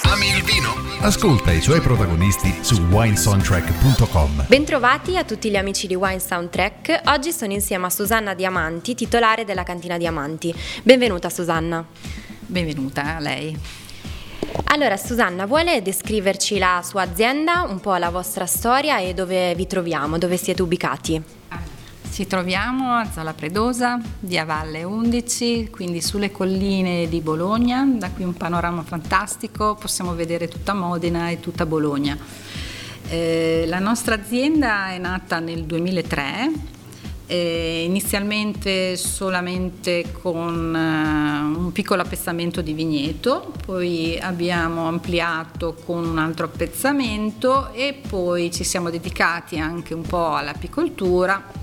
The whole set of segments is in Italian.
Ami il vino? Ascolta i suoi protagonisti su winesoundtrack.com. Bentrovati a tutti gli amici di Wine Soundtrack. Oggi sono insieme a Susanna Diamanti, titolare della cantina Diamanti. Benvenuta Susanna. Benvenuta a lei. Allora Susanna, vuole descriverci la sua azienda, un po' la vostra storia e dove vi troviamo, dove siete ubicati? Ci troviamo a Zola Predosa, via Valle 11, quindi sulle colline di Bologna, da qui un panorama fantastico, possiamo vedere tutta Modena e tutta Bologna. Eh, la nostra azienda è nata nel 2003, eh, inizialmente solamente con eh, un piccolo appezzamento di vigneto, poi abbiamo ampliato con un altro appezzamento e poi ci siamo dedicati anche un po' all'apicoltura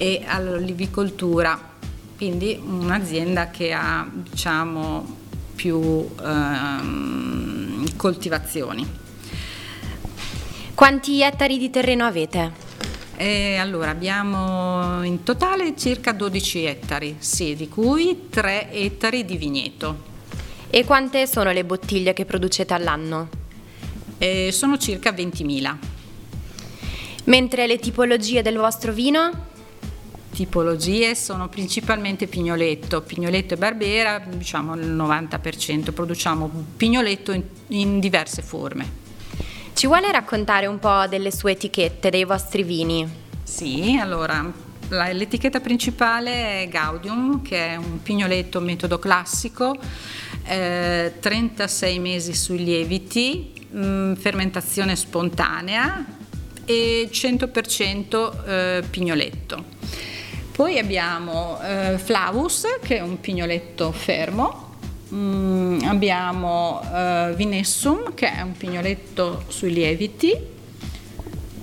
e all'olivicoltura, quindi un'azienda che ha diciamo più ehm, coltivazioni. Quanti ettari di terreno avete? E allora abbiamo in totale circa 12 ettari, sì, di cui 3 ettari di vigneto. E quante sono le bottiglie che producete all'anno? E sono circa 20.000. Mentre le tipologie del vostro vino? Tipologie sono principalmente pignoletto, pignoletto e barbera, diciamo il 90%, produciamo pignoletto in, in diverse forme. Ci vuole raccontare un po' delle sue etichette, dei vostri vini? Sì, allora la, l'etichetta principale è Gaudium, che è un pignoletto metodo classico, eh, 36 mesi sui lieviti, mh, mm, fermentazione spontanea e 100% eh, pignoletto. Poi abbiamo eh, Flavus, che è un pignoletto fermo. Mm, abbiamo eh, Vinessum, che è un pignoletto sui lieviti.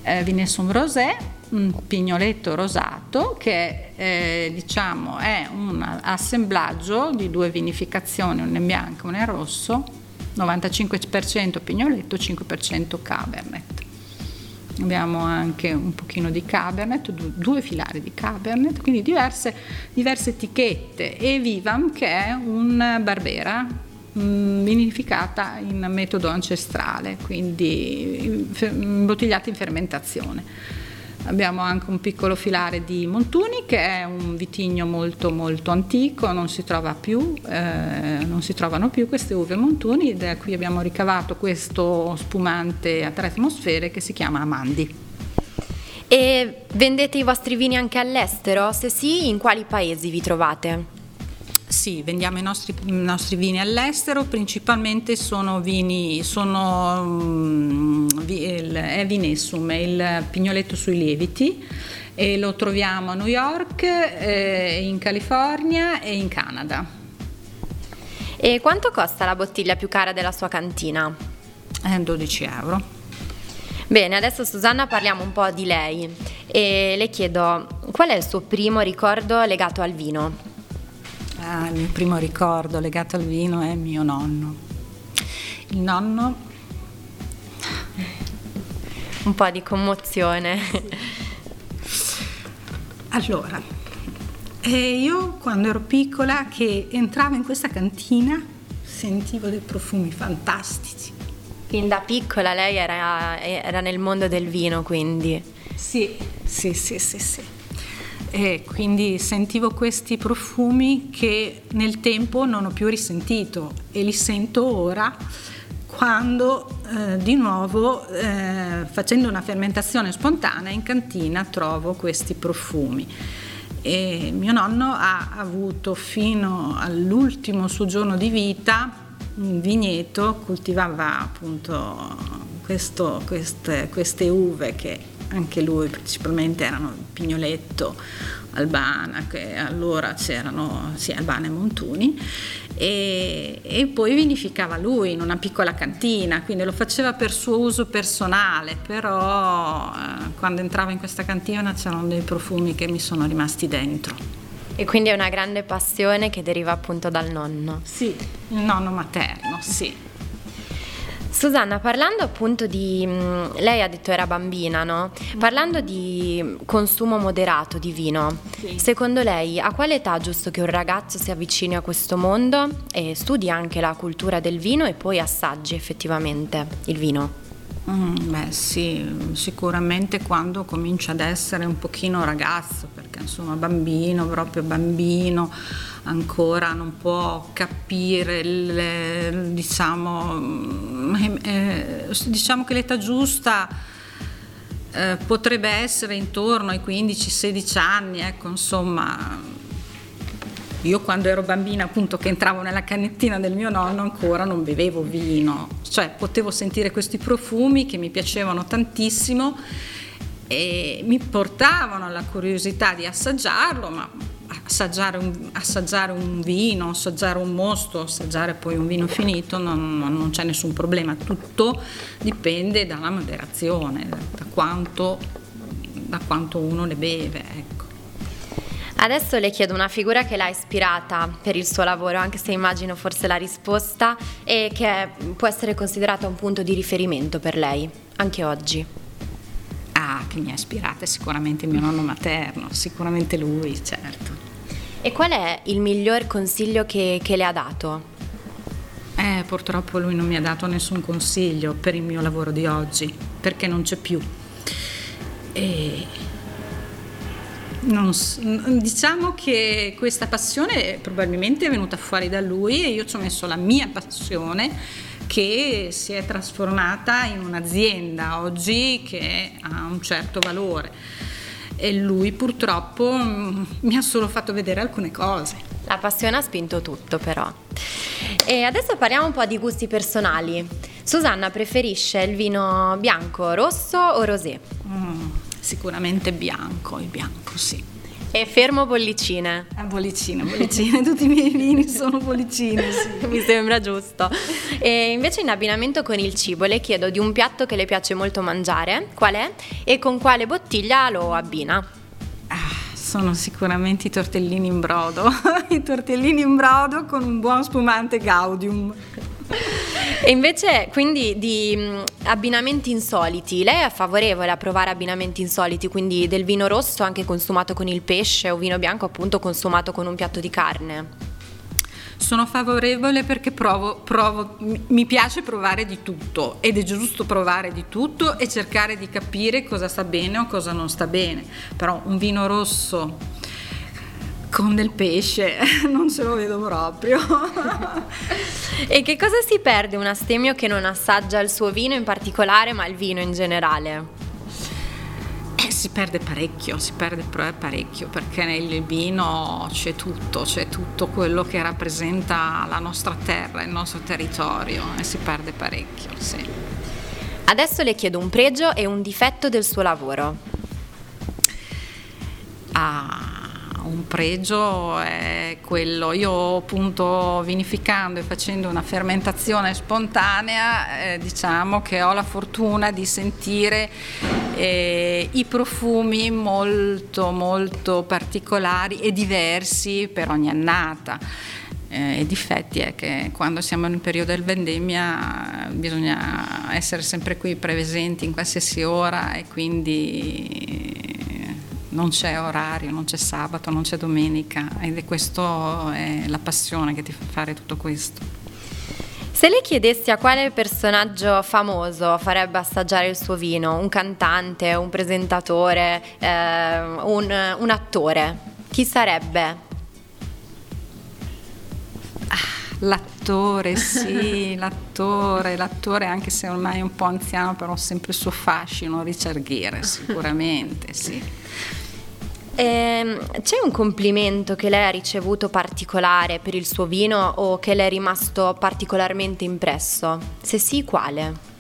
Eh, Vinessum Rosé, un pignoletto rosato che eh, diciamo è un assemblaggio di due vinificazioni, una in bianco e una in rosso, 95% pignoletto, 5% cabernet. Abbiamo anche un pochino di Cabernet, due filari di Cabernet, quindi diverse, diverse etichette. E Vivam che è un Barbera mm, vinificata in metodo ancestrale, quindi imbottigliata in fermentazione. Abbiamo anche un piccolo filare di Montuni che è un vitigno molto molto antico, non si, più, eh, non si trovano più queste uve Montuni, da cui abbiamo ricavato questo spumante a tre atmosfere che si chiama Amandi. E vendete i vostri vini anche all'estero? Se sì, in quali paesi vi trovate? Sì, vendiamo i nostri, i nostri, vini all'estero, principalmente sono vini, sono, um, il, è Vinessum, è il pignoletto sui lieviti e lo troviamo a New York, eh, in California e in Canada. E quanto costa la bottiglia più cara della sua cantina? Eh, 12 euro. Bene, adesso Susanna parliamo un po' di lei e le chiedo qual è il suo primo ricordo legato al vino? Ah, il mio primo ricordo legato al vino è mio nonno. Il nonno... Un po' di commozione. Allora, eh, io quando ero piccola che entravo in questa cantina sentivo dei profumi fantastici. Fin da piccola lei era, era nel mondo del vino, quindi? Sì, sì, sì, sì, sì e quindi sentivo questi profumi che nel tempo non ho più risentito e li sento ora quando eh, di nuovo eh, facendo una fermentazione spontanea in cantina trovo questi profumi. E mio nonno ha avuto fino all'ultimo suo giorno di vita un vigneto, coltivava appunto questo, queste, queste uve che anche lui principalmente erano Pignoletto, Albana, che allora c'erano sì, Albana e Montuni, e, e, poi vinificava lui in una piccola cantina, quindi lo faceva per suo uso personale, però eh, quando entravo in questa cantina c'erano dei profumi che mi sono rimasti dentro. E quindi è una grande passione che deriva appunto dal nonno. Sì, il nonno materno, sì. Susanna, parlando appunto di, mm, lei ha detto era bambina, no? Parlando di consumo moderato di vino, sì. secondo lei a quale età è giusto che un ragazzo si avvicini a questo mondo e studi anche la cultura del vino e poi assaggi effettivamente il vino? Mm, beh sì, sicuramente quando comincia ad essere un pochino ragazzo, insomma bambino, proprio bambino, ancora non può capire, il, diciamo, eh, eh, diciamo che l'età giusta eh, potrebbe essere intorno ai 15-16 anni, ecco insomma. Io quando ero bambina appunto che entravo nella canettina del mio nonno ancora non bevevo vino, cioè potevo sentire questi profumi che mi piacevano tantissimo e mi portavano alla curiosità di assaggiarlo, ma assaggiare un, assaggiare un, vino, assaggiare un mosto, assaggiare poi un vino finito non, non, c'è nessun problema, tutto dipende dalla moderazione, da quanto, da quanto uno ne beve. Ecco. Adesso le chiedo una figura che l'ha ispirata per il suo lavoro, anche se immagino forse la risposta, e che può essere considerata un punto di riferimento per lei, anche oggi. Che mi ha ispirata sicuramente mio nonno materno, sicuramente lui, certo. E qual è il miglior consiglio che, che le ha dato? Eh, purtroppo lui non mi ha dato nessun consiglio per il mio lavoro di oggi, perché non c'è più. E non, diciamo che questa passione probabilmente è venuta fuori da lui e io ci ho messo la mia passione che si è trasformata in un'azienda oggi che ha un certo valore e lui purtroppo mi ha solo fatto vedere alcune cose. La passione ha spinto tutto però. E adesso parliamo un po' di gusti personali. Susanna preferisce il vino bianco, rosso o rosé? Mm, sicuramente bianco, il bianco sì. E fermo bollicine. Eh, bollicine, bollicine, tutti i miei vini sono bollicine, sì. Mi sembra giusto. E invece in abbinamento con il cibo le chiedo di un piatto che le piace molto mangiare, qual è e con quale bottiglia lo abbina. Ah, sono sicuramente i tortellini in brodo, i tortellini in brodo con un buon spumante Gaudium. E invece, quindi, di mh, abbinamenti insoliti, lei è favorevole a provare abbinamenti insoliti, quindi del vino rosso anche consumato con il pesce o vino bianco appunto consumato con un piatto di carne? Sono favorevole perché provo, provo, mi piace provare di tutto ed è giusto provare di tutto e cercare di capire cosa sta bene o cosa non sta bene. Però un vino rosso con del pesce non ce lo vedo proprio. e che cosa si perde un astemio che non assaggia il suo vino in particolare, ma il vino in generale? Eh, si perde parecchio, si perde parecchio perché nel vino c'è tutto, c'è tutto quello che rappresenta la nostra terra, il nostro territorio e si perde parecchio, sì. Adesso le chiedo un pregio e un difetto del suo lavoro. Ah un pregio è quello, io appunto vinificando e facendo una fermentazione spontanea, eh, diciamo che ho la fortuna di sentire eh, i profumi molto molto particolari e diversi per ogni annata. Eh, I difetti è che quando siamo nel periodo del vendemmia bisogna essere sempre qui presenti in qualsiasi ora e quindi non c'è orario, non c'è sabato, non c'è domenica ed è questo è la passione che ti fa fare tutto questo. Se le chiedessi a quale personaggio famoso farebbe assaggiare il suo vino, un cantante, un presentatore, eh, un, un attore, chi sarebbe? L'attore, sì, l'attore, l'attore anche se ormai è un po' anziano però sempre il suo fascino, Richard Gere sicuramente, sì. Ehm, c'è un complimento che lei ha ricevuto particolare per il suo vino o che le è rimasto particolarmente impresso? Se sì, quale?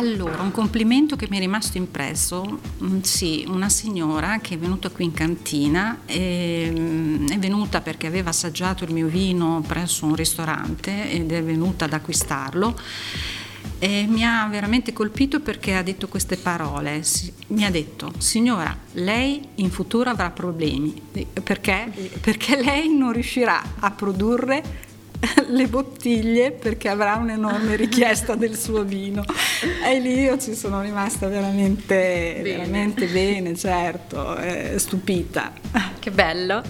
Allora, un complimento che mi è rimasto impresso, mm, sì, una signora che è venuta qui in cantina, e, mm, è venuta perché aveva assaggiato il mio vino presso un ristorante ed è venuta ad acquistarlo e mi ha veramente colpito perché ha detto queste parole. Mi ha detto, signora, lei in futuro avrà problemi. Perché? Perché lei non riuscirà a produrre le bottiglie perché avrà un'enorme richiesta del suo vino. E lì io ci sono rimasta veramente bene, veramente bene certo, eh, stupita. Che bello.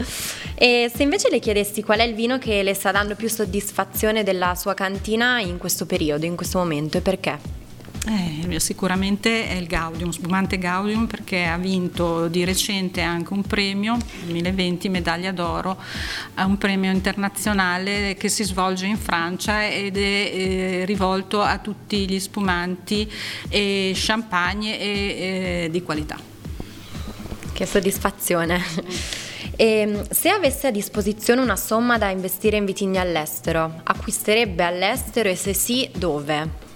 E se invece le chiedessi qual è il vino che le sta dando più soddisfazione della sua cantina in questo periodo, in questo momento e perché? Eh, sicuramente è il Gaudium, spumante Gaudium perché ha vinto di recente anche un premio, 2020 medaglia d'oro, a un premio internazionale che si svolge in Francia ed è eh, rivolto a tutti gli spumanti e champagne e, eh, di qualità. Che soddisfazione. E ehm, se avesse a disposizione una somma da investire in vitigni all'estero, acquisterebbe all'estero e se sì, dove?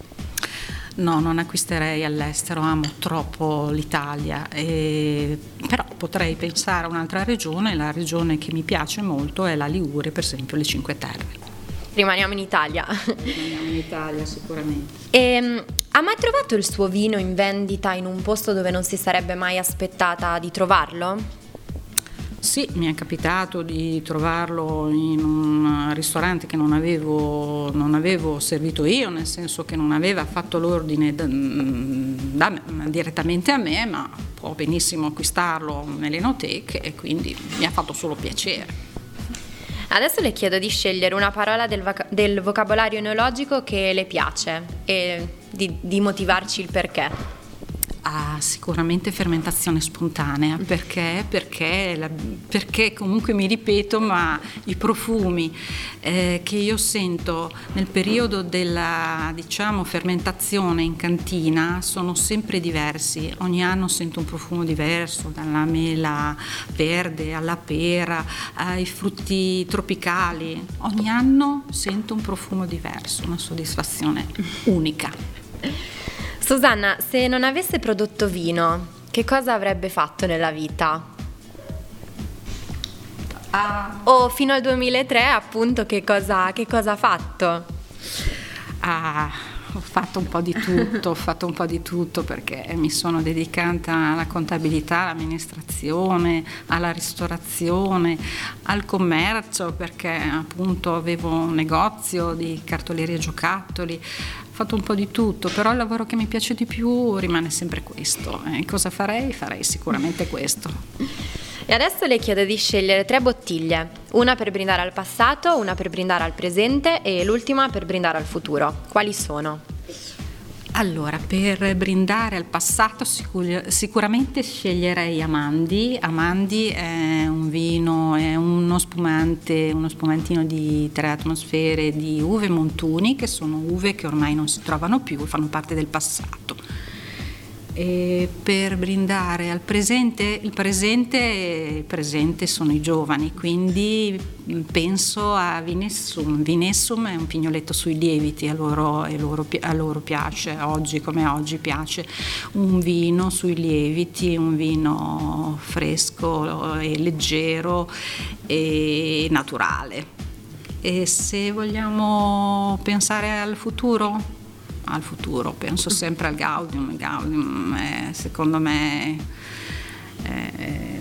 No, non acquisterei all'estero, amo troppo l'Italia, e... però potrei pensare a un'altra regione, la regione che mi piace molto è la Ligure, per esempio le Cinque Terre. Rimaniamo in Italia. Rimaniamo in Italia sicuramente. E, ehm, ha mai trovato il suo vino in vendita in un posto dove non si sarebbe mai aspettata di trovarlo? Sì, mi è capitato di trovarlo in un ristorante che non avevo, non avevo servito io, nel senso che non aveva fatto l'ordine da, da, direttamente a me, ma può benissimo acquistarlo nelle enoteche e quindi mi ha fatto solo piacere. Adesso le chiedo di scegliere una parola del, voc- del vocabolario enologico che le piace e di, di motivarci il perché. Ah, sicuramente fermentazione spontanea, perché? Perché, la, perché comunque mi ripeto, ma i profumi eh, che io sento nel periodo della diciamo, fermentazione in cantina sono sempre diversi, ogni anno sento un profumo diverso, dalla mela verde alla pera, ai frutti tropicali, ogni anno sento un profumo diverso, una soddisfazione unica. Susanna, se non avesse prodotto vino, che cosa avrebbe fatto nella vita? Ah. O fino al 2003 appunto che cosa, che cosa ha fatto? Ah, ho fatto un po' di tutto, ho fatto un po' di tutto perché mi sono dedicata alla contabilità, all'amministrazione, alla ristorazione, al commercio perché appunto avevo un negozio di cartoleria giocattoli, fatto un po' di tutto, però il lavoro che mi piace di più rimane sempre questo. Eh, cosa farei? Farei sicuramente questo. E adesso le chiedo di scegliere tre bottiglie, una per brindare al passato, una per brindare al presente e l'ultima per brindare al futuro. Quali sono? Allora, per brindare al passato sicur- sicuramente sceglierei Amandi. Amandi è un vino, è uno spumante, uno spumantino di tre atmosfere di uve montuni, che sono uve che ormai non si trovano più, fanno parte del passato. E per brindare al presente, il presente, il presente sono i giovani, quindi penso a Vinessum. Vinessum è un pignoletto sui lieviti, a loro, a loro, a loro piace, oggi come oggi piace un vino sui lieviti, un vino fresco e leggero e naturale. E se vogliamo pensare al futuro, al futuro, penso sempre al Gaudium, il Gaudium è, secondo me è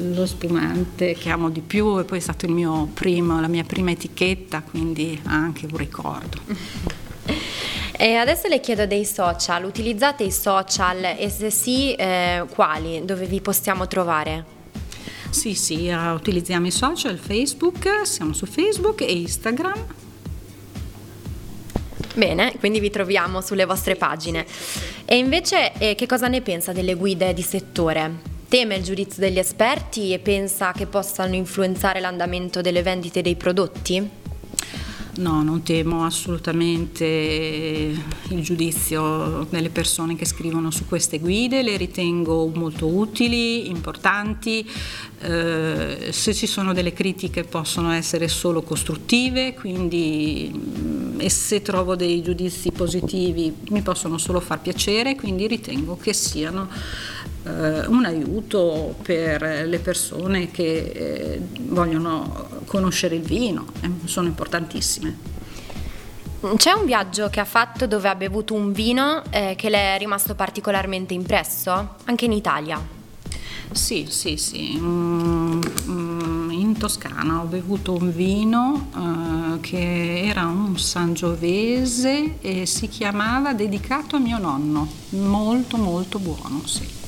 lo spumante che amo di più e poi è stato primo, la mia prima etichetta, quindi anche un ricordo. E adesso le chiedo dei social, utilizzate i social e se sì, eh, quali, dove vi possiamo trovare? Sì, sì, uh, utilizziamo i social, Facebook, siamo su Facebook e Instagram Bene, quindi vi troviamo sulle vostre pagine. E invece eh, che cosa ne pensa delle guide di settore? Teme il giudizio degli esperti e pensa che possano influenzare l'andamento delle vendite dei prodotti? No, non temo assolutamente il giudizio delle persone che scrivono su queste guide, le ritengo molto utili, importanti, eh, se ci sono delle critiche possono essere solo costruttive, quindi mm, e se trovo dei giudizi positivi mi possono solo far piacere, quindi ritengo che siano eh, un aiuto per le persone che eh, vogliono conoscere il vino, eh, sono importantissime. C'è un viaggio che ha fatto dove ha bevuto un vino eh, che le è rimasto particolarmente impresso, anche in Italia? Sì, sì, sì. Mm, mm, in Toscana ho bevuto un vino uh, che era un sangiovese e si chiamava Dedicato a mio nonno. Molto, molto buono, sì.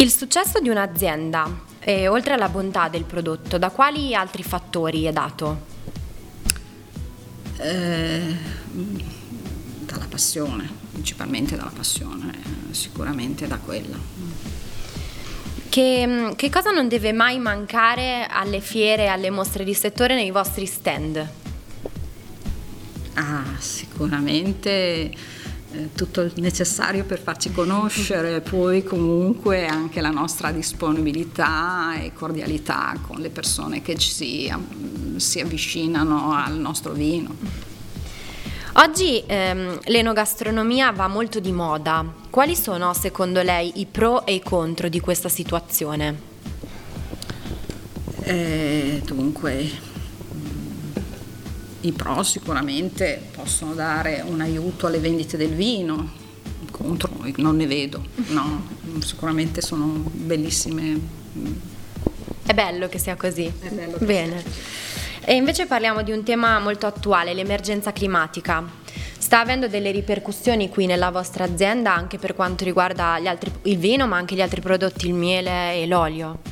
Il successo di un'azienda, eh, oltre alla bontà del prodotto, da quali altri fattori è dato? Eh, dalla passione, principalmente dalla passione, sicuramente da quella. Che, che, cosa non deve mai mancare alle fiere, alle mostre di settore nei vostri stand? Ah, sicuramente eh, tutto il necessario per farci conoscere, poi comunque anche la nostra disponibilità e cordialità con le persone che ci si avvicinano al nostro vino. Oggi ehm, l'enogastronomia va molto di moda. Quali sono secondo lei i pro e i contro di questa situazione? Eh, dunque, i pro sicuramente possono dare un aiuto alle vendite del vino, contro non ne vedo, no, sicuramente sono bellissime. È bello che sia così. Bello Bene. E invece parliamo di un tema molto attuale, l'emergenza climatica. Sta avendo delle ripercussioni qui nella vostra azienda anche per quanto riguarda altri, il vino, ma anche gli altri prodotti, il miele e l'olio?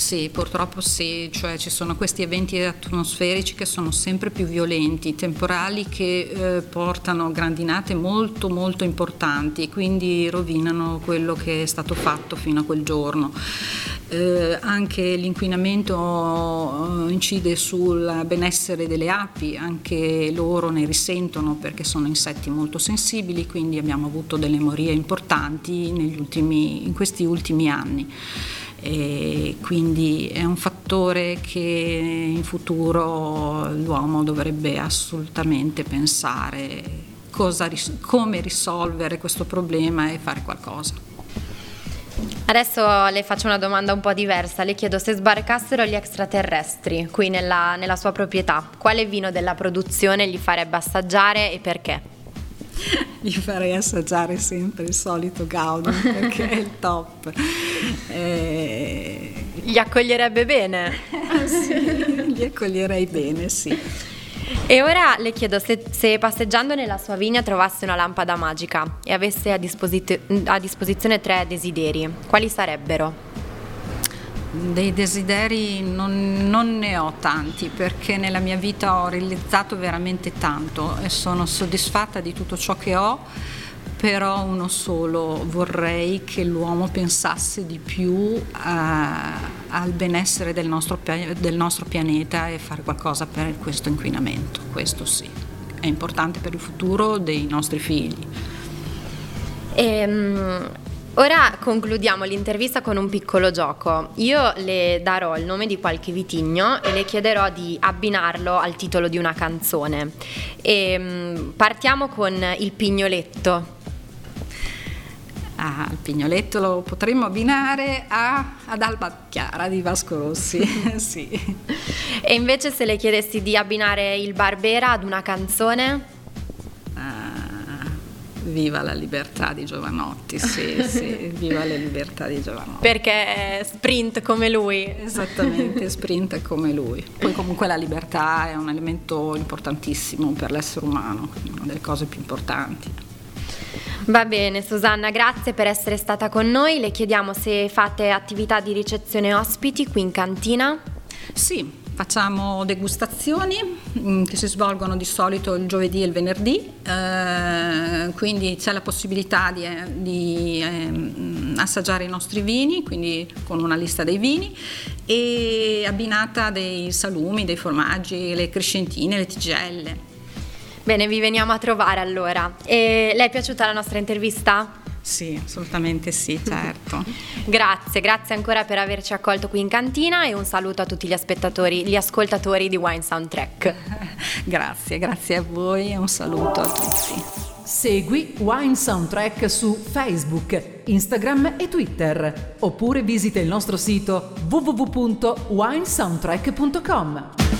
Sì, purtroppo sì, cioè ci sono questi eventi atmosferici che sono sempre più violenti, temporali che eh, portano grandinate molto molto importanti, quindi rovinano quello che è stato fatto fino a quel giorno. Eh, anche l'inquinamento eh, incide sul benessere delle api, anche loro ne risentono perché sono insetti molto sensibili, quindi abbiamo avuto delle morie importanti ultimi, in questi ultimi anni. E quindi è un fattore che in futuro l'uomo dovrebbe assolutamente pensare cosa, come risolvere questo problema e fare qualcosa. Adesso le faccio una domanda un po' diversa. Le chiedo se sbarcassero gli extraterrestri qui nella, nella sua proprietà, quale vino della produzione gli farebbe assaggiare e perché? Gli farei assaggiare sempre il solito Gaudium perché è il top. E... Gli accoglierebbe bene? sì, gli accoglierei bene, sì. E ora le chiedo se, se, passeggiando nella sua vigna trovasse una lampada magica e avesse a, disposit- a disposizione tre desideri, quali sarebbero? Dei desideri non, non, ne ho tanti perché nella mia vita ho realizzato veramente tanto e sono soddisfatta di tutto ciò che ho però uno solo, vorrei che l'uomo pensasse di più a, al benessere del nostro, del nostro, pianeta e fare qualcosa per questo inquinamento, questo sì, è importante per il futuro dei nostri figli. Ehm, ora concludiamo l'intervista con un piccolo gioco. Io le darò il nome di qualche vitigno e le chiederò di abbinarlo al titolo di una canzone. Ehm, partiamo con il pignoletto al Pignoletto lo potremmo abbinare a, ad Alba Chiara di Vasco Rossi. sì. E invece se le chiedessi di abbinare il Barbera ad una canzone? Ah, viva la libertà di Giovanotti, sì, sì, viva la libertà di Giovanotti. Perché sprint come lui. Esattamente, sprint come lui. Poi comunque la libertà è un elemento importantissimo per l'essere umano, una delle cose più importanti. Va bene Susanna, grazie per essere stata con noi. Le chiediamo se fate attività di ricezione ospiti qui in cantina. Sì, facciamo degustazioni mm, che si svolgono di solito il giovedì e il venerdì, eh, quindi c'è la possibilità di, eh, di eh, assaggiare i nostri vini, quindi con una lista dei vini e abbinata dei salumi, dei formaggi, le crescentine, le tigelle. Bene, vi veniamo a trovare allora. E le è piaciuta la nostra intervista? Sì, assolutamente sì, certo. grazie, grazie ancora per averci accolto qui in cantina e un saluto a tutti gli spettatori, gli ascoltatori di Wine Soundtrack. grazie, grazie a voi e un saluto a tutti. Segui Wine Soundtrack su Facebook, Instagram e Twitter oppure visita il nostro sito www.winesoundtrack.com.